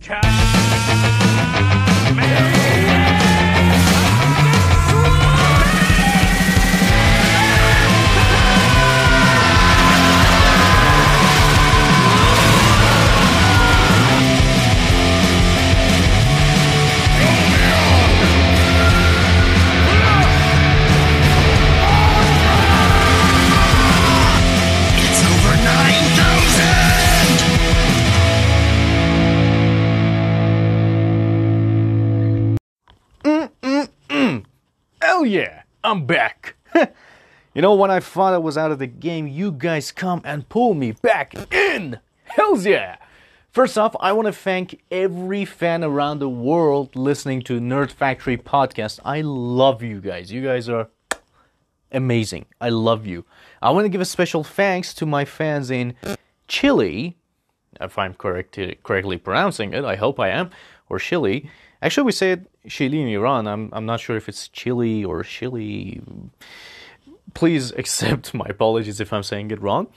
It's yeah, I'm back. you know, when I thought I was out of the game, you guys come and pull me back in. Hells yeah. First off, I want to thank every fan around the world listening to Nerd Factory podcast. I love you guys. You guys are amazing. I love you. I want to give a special thanks to my fans in Chile, if I'm correct, correctly pronouncing it. I hope I am, or Chile. Actually, we say it Chile in Iran. I'm I'm not sure if it's Chile or Chile. Please accept my apologies if I'm saying it wrong.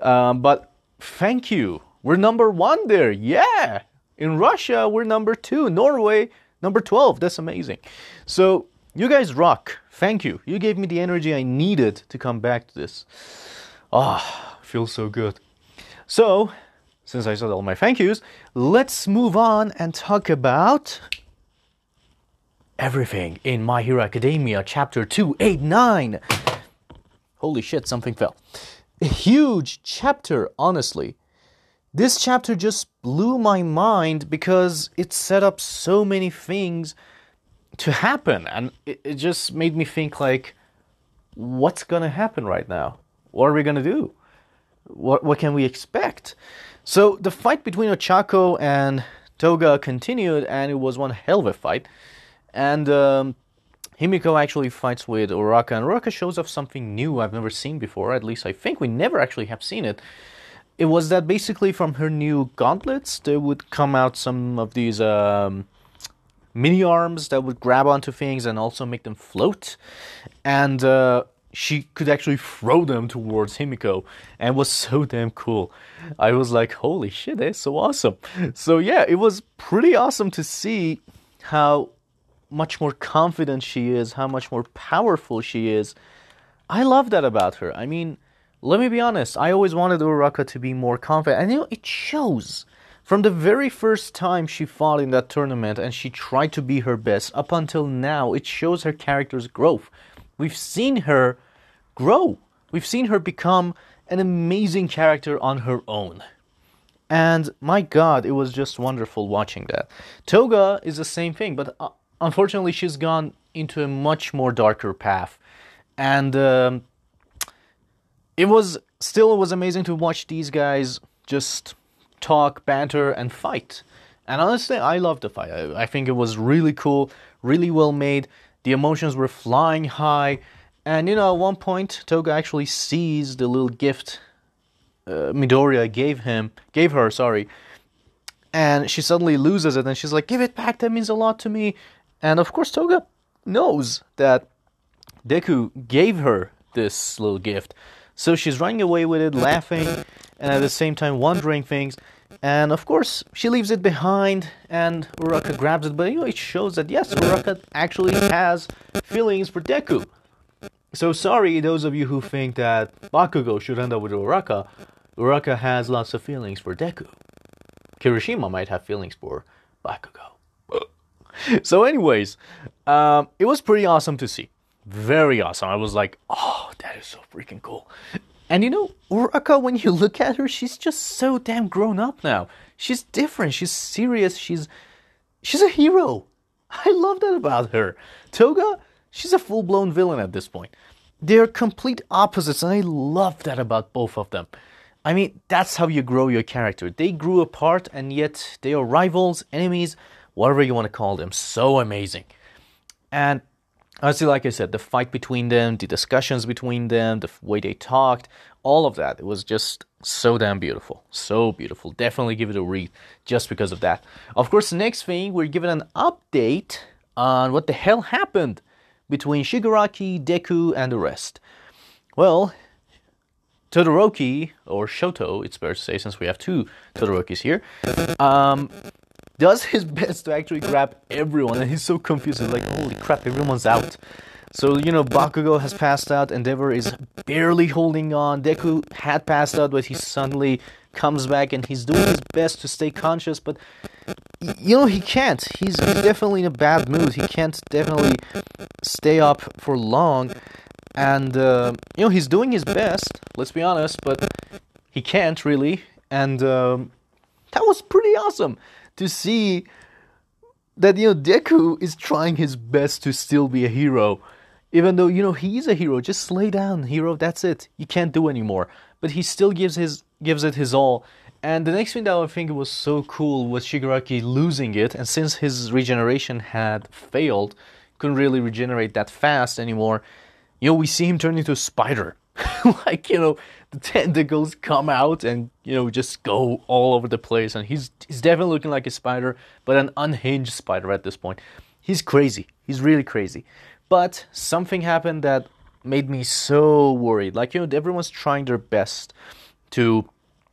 Um, but thank you. We're number one there. Yeah. In Russia, we're number two. Norway, number 12. That's amazing. So, you guys rock. Thank you. You gave me the energy I needed to come back to this. Ah, feels so good. So, since I said all my thank yous, let's move on and talk about everything in My Hero Academia chapter 289. Holy shit, something fell. A huge chapter, honestly. This chapter just blew my mind because it set up so many things to happen and it, it just made me think like what's gonna happen right now? What are we gonna do? What what can we expect? So the fight between Ochako and Toga continued and it was one hell of a fight. And um, Himiko actually fights with Uraka, and Uraka shows off something new I've never seen before. At least I think we never actually have seen it. It was that basically from her new gauntlets, there would come out some of these um, mini arms that would grab onto things and also make them float. And uh, she could actually throw them towards Himiko, and was so damn cool. I was like, holy shit, that's so awesome. So, yeah, it was pretty awesome to see how much more confident she is, how much more powerful she is. I love that about her. I mean, let me be honest, I always wanted Uraka to be more confident, and you know, it shows. From the very first time she fought in that tournament and she tried to be her best, up until now, it shows her character's growth. We've seen her grow, we've seen her become an amazing character on her own. And my god, it was just wonderful watching that. Toga is the same thing, but uh, unfortunately, she's gone into a much more darker path. And um, it was still it was amazing to watch these guys just talk, banter, and fight. And honestly, I loved the fight. I, I think it was really cool, really well made. The emotions were flying high, and you know, at one point, Toga actually sees the little gift uh, Midoriya gave him, gave her, sorry, and she suddenly loses it, and she's like, "Give it back. That means a lot to me." And of course, Toga knows that Deku gave her this little gift. So she's running away with it, laughing, and at the same time wondering things. And of course, she leaves it behind, and Uraka grabs it. But it shows that yes, Uraka actually has feelings for Deku. So sorry, those of you who think that Bakugo should end up with Uraka. Uraka has lots of feelings for Deku. Kirishima might have feelings for Bakugo. so, anyways, um, it was pretty awesome to see. Very awesome. I was like, oh, that is so freaking cool. And you know, Uraka, when you look at her, she's just so damn grown up now. She's different. She's serious. She's she's a hero. I love that about her. Toga, she's a full blown villain at this point. They're complete opposites, and I love that about both of them. I mean, that's how you grow your character. They grew apart, and yet they are rivals, enemies, whatever you want to call them. So amazing. And honestly, like I said, the fight between them, the discussions between them, the way they talked, all of that, it was just so damn beautiful. So beautiful. Definitely give it a read just because of that. Of course, the next thing, we're given an update on what the hell happened between Shigaraki, Deku, and the rest. Well, Todoroki, or Shoto, it's better to say since we have two Todorokis here, um, does his best to actually grab everyone, and he's so confused. He's like, holy crap, everyone's out. So, you know, Bakugo has passed out, Endeavor is barely holding on. Deku had passed out, but he suddenly comes back and he's doing his best to stay conscious, but you know, he can't. He's, definitely in a bad mood. He can't definitely stay up for long. And, uh, you know, he's doing his best, let's be honest, but he can't really. And um, that was pretty awesome to see that, you know, Deku is trying his best to still be a hero. Even though, you know, he's a hero. Just lay down, hero. That's it. You can't do anymore. But he still gives his gives it his all. And the next thing that I think was so cool was Shigaraki losing it, and since his regeneration had failed, couldn't really regenerate that fast anymore. You know, we see him turn into a spider. like, you know, the tentacles come out and, you know, just go all over the place. And he's he's definitely looking like a spider, but an unhinged spider at this point. He's crazy. He's really crazy. But something happened that made me so worried. Like, you know, everyone's trying their best to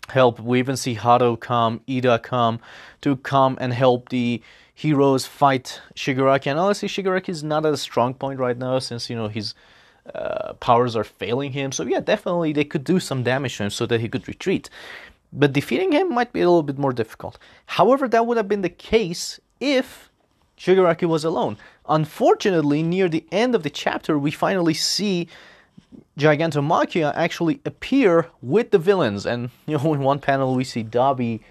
help. We even see Hado come, Ida come to come and help the heroes fight Shigaraki. And honestly, Shigaraki is not at a strong point right now since you know his uh, powers are failing him. So yeah, definitely they could do some damage to him so that he could retreat. But defeating him might be a little bit more difficult. However, that would have been the case if Shigaraki was alone. Unfortunately, near the end of the chapter, we finally see Gigantomachia actually appear with the villains. And, you know, in one panel we see Dabi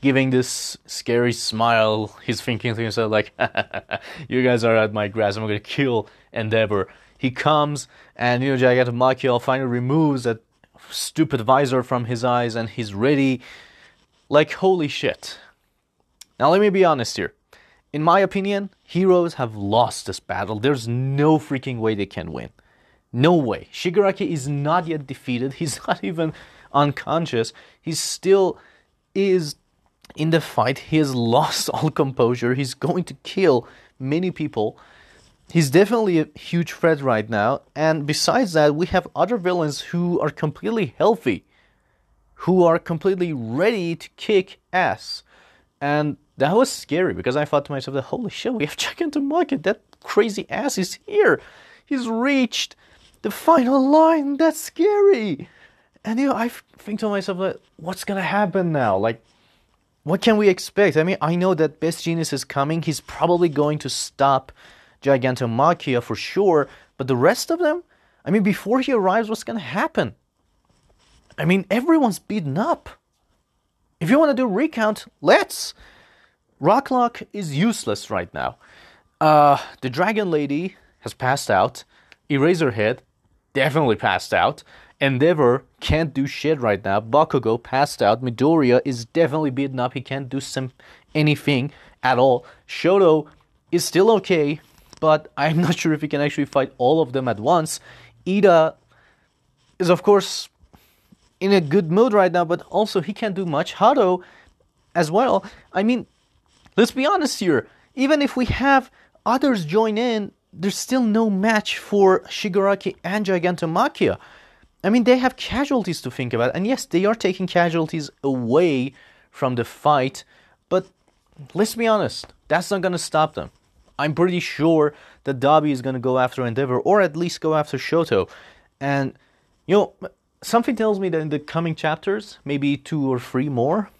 giving this scary smile. He's thinking to himself, like, you guys are at my grasp, I'm gonna kill Endeavor. He comes, and, you know, Gigantomachia finally removes that stupid visor from his eyes, and he's ready. Like, holy shit. Now, let me be honest here. In my opinion, heroes have lost this battle. There's no freaking way they can win. No way. Shigaraki is not yet defeated. He's not even unconscious. He still is in the fight. He has lost all composure. He's going to kill many people. He's definitely a huge threat right now. And besides that, we have other villains who are completely healthy, who are completely ready to kick ass. And that was scary because I thought to myself, holy shit, we have Gigantomachia. That crazy ass is here. He's reached the final line. That's scary. And you know, I think to myself, like, what's gonna happen now? Like, what can we expect? I mean, I know that Best Jeanist is coming. He's probably going to stop Gigantomachia for sure. But the rest of them, I mean, before he arrives, what's gonna happen? I mean, everyone's beaten up. If you want to do recount, let's. Rock Lock is useless right now. Uh, the Dragon Lady has passed out. Eraserhead definitely passed out. Endeavor can't do shit right now. Bakugo passed out. Midoriya is definitely beaten up. He can't do some anything at all. Shoto is still okay, but I'm not sure if he can actually fight all of them at once. Ida is of course in a good mood right now, but also he can't do much. Hado as well. I mean, let's be honest here. Even if we have others join in, there's still no match for Shigaraki and Gigantomachia. I mean, they have casualties to think about, and yes, they are taking casualties away from the fight, but let's be honest, that's not to stop them. I'm pretty sure that Dabi is to go after Endeavor, or at least go after Shoto. And, you know, something tells me that in the coming chapters, maybe two or three more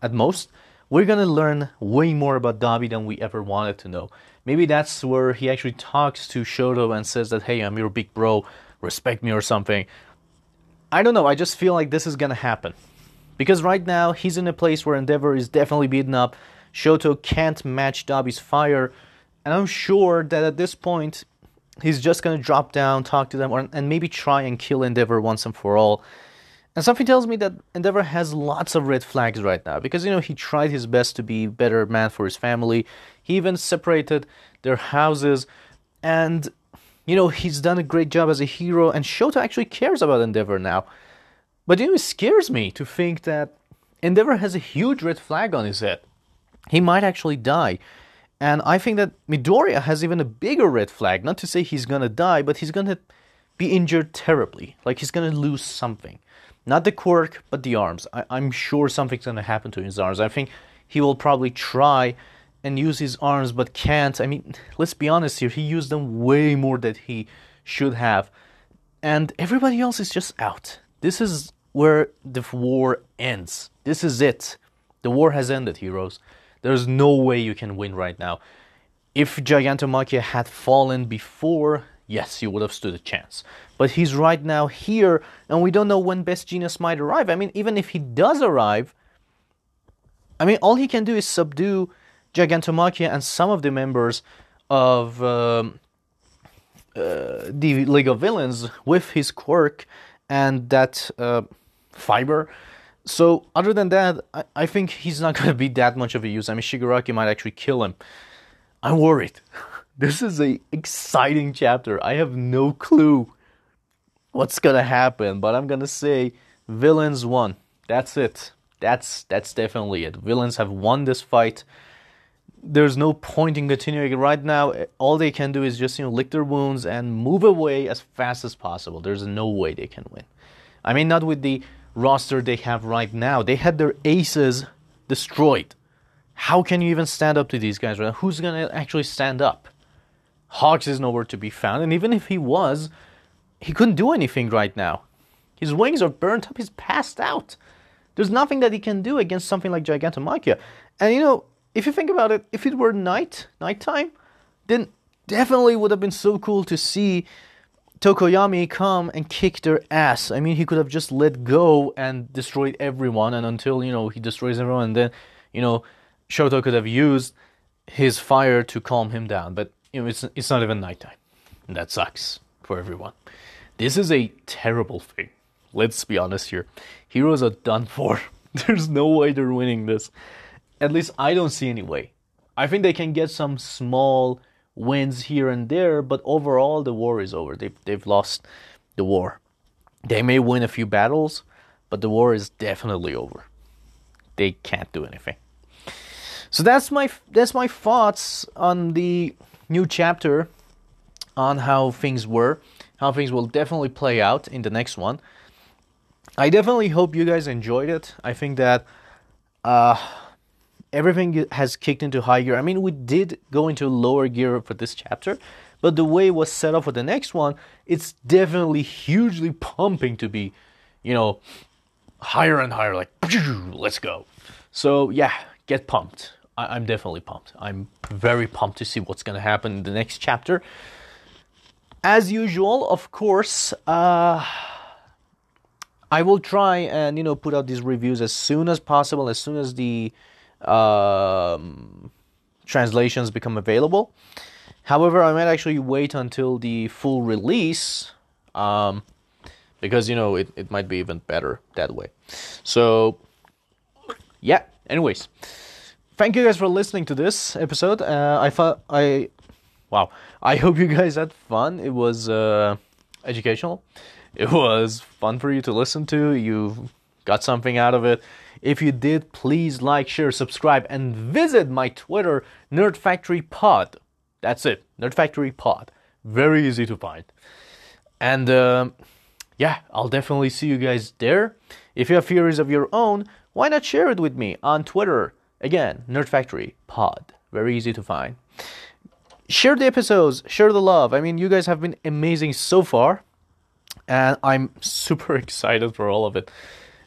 at most, we're to learn way more about Dabi than we ever wanted to know. Maybe that's where he actually talks to Shoto and says that, hey, I'm your big bro, respect me or something. I don't know, I just feel like this is gonna happen. Because right now, he's in a place where Endeavor is definitely beaten up, Shoto can't match Dabi's fire, and I'm sure that at this point, he's just gonna drop down, talk to them, or, and maybe try and kill Endeavor once and for all. And something tells me that Endeavor has lots of red flags right now because you know he tried his best to be a better man for his family. He even separated their houses and you know he's done a great job as a hero and Shoto actually cares about Endeavor now. But you know it scares me to think that Endeavor has a huge red flag on his head. He might actually die. And I think that Midoriya has even a bigger red flag. Not to say he's gonna die, but he's gonna be injured terribly. Like he's gonna lose something. Not the quirk, but the arms. I, am sure something's to happen to his arms. I think he will probably try and use his arms but can't. I mean, let's be honest here, he used them way more than he should have. And everybody else is just out. This is where the war ends. This is it. The war has ended, heroes. There's no way you can win right now. If Gigantomachia had fallen before, yes, you would have stood a chance. But he's right now here, and we don't know when Best Jeanist might arrive. I mean, even if he does arrive, I mean, all he can do is subdue Gigantomachia and some of the members of um, uh, the League of Villains with his quirk and that uh, fiber. So, other than that, I, I think he's not going to be that much of a use. I mean, Shigaraki might actually kill him. I'm worried. This is a exciting chapter. I have no clue what's gonna happen, but I'm gonna say villains won. That's it. That's that's definitely it. Villains have won this fight. There's no point in continuing right now. All they can do is just you know lick their wounds and move away as fast as possible. There's no way they can win. I mean, not with the roster they have right now. They had their aces destroyed. How can you even stand up to these guys right now? Who's gonna actually stand up? Hawks is nowhere to be found, and even if he was, he couldn't do anything right now. His wings are burnt up, he's passed out. There's nothing that he can do against something like Gigantomachia. And you know, if you think about it, if it were night, nighttime, then definitely would have been so cool to see Tokoyami come and kick their ass. I mean, he could have just let go and destroyed everyone, and until, you know, he destroys everyone, and then, you know, Shoto could have used his fire to calm him down. But you know, it's it's not even nighttime. And that sucks for everyone. This is a terrible thing. Let's be honest here. Heroes are done for. There's no way they're winning this. At least I don't see any way. I think they can get some small wins here and there, but overall the war is over. They've they've lost the war. They may win a few battles, but the war is definitely over. They can't do anything. So that's my that's my thoughts on the new chapter on how things were, how things will definitely play out in the next one. I definitely hope you guys enjoyed it. I think that uh, everything has kicked into high gear. I mean, we did go into lower gear for this chapter, but the way it was set up for the next one, it's definitely hugely pumping to be, you know, higher and higher. Like, let's go. So yeah, get pumped. I- am definitely pumped. I'm very pumped to see what's going to happen in the next chapter. As usual, of course, uh, I will try and you know put out these reviews as soon as possible, as soon as the um, translations become available. However, I might actually wait until the full release um, because you know it, it might be even better that way. So, yeah. Anyways thank you guys for listening to this episode. Uh, I thought I, wow, I hope you guys had fun. It was uh, educational. It was fun for you to listen to. You got something out of it. If you did, please like, share, subscribe, and visit my Twitter, Nerd Factory Pod. That's it, Nerd Factory Pod. Very easy to find. And uh, yeah, I'll definitely see you guys there. If you have theories of your own, why not share it with me on Twitter? Again, Nerd Factory Pod. Very easy to find. Share the episodes, share the love. I mean, you guys have been amazing so far, and I'm super excited for all of it.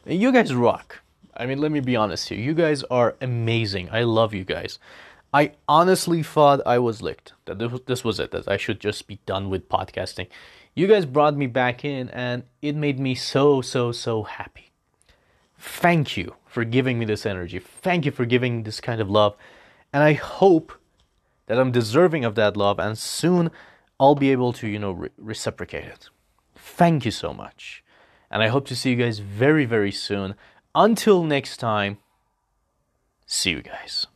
You guys rock. I mean, let me be honest here. You guys are amazing. I love you guys. I honestly thought I was licked, that this was it, that I should just be done with podcasting. You guys brought me back in, and it made me so, so, so happy. Thank you for giving me this energy. Thank you for giving this kind of love. And I hope that I'm deserving of that love and soon I'll be able to, you know, re- reciprocate it. Thank you so much. And I hope to see you guys very, very soon. Until next time, see you guys.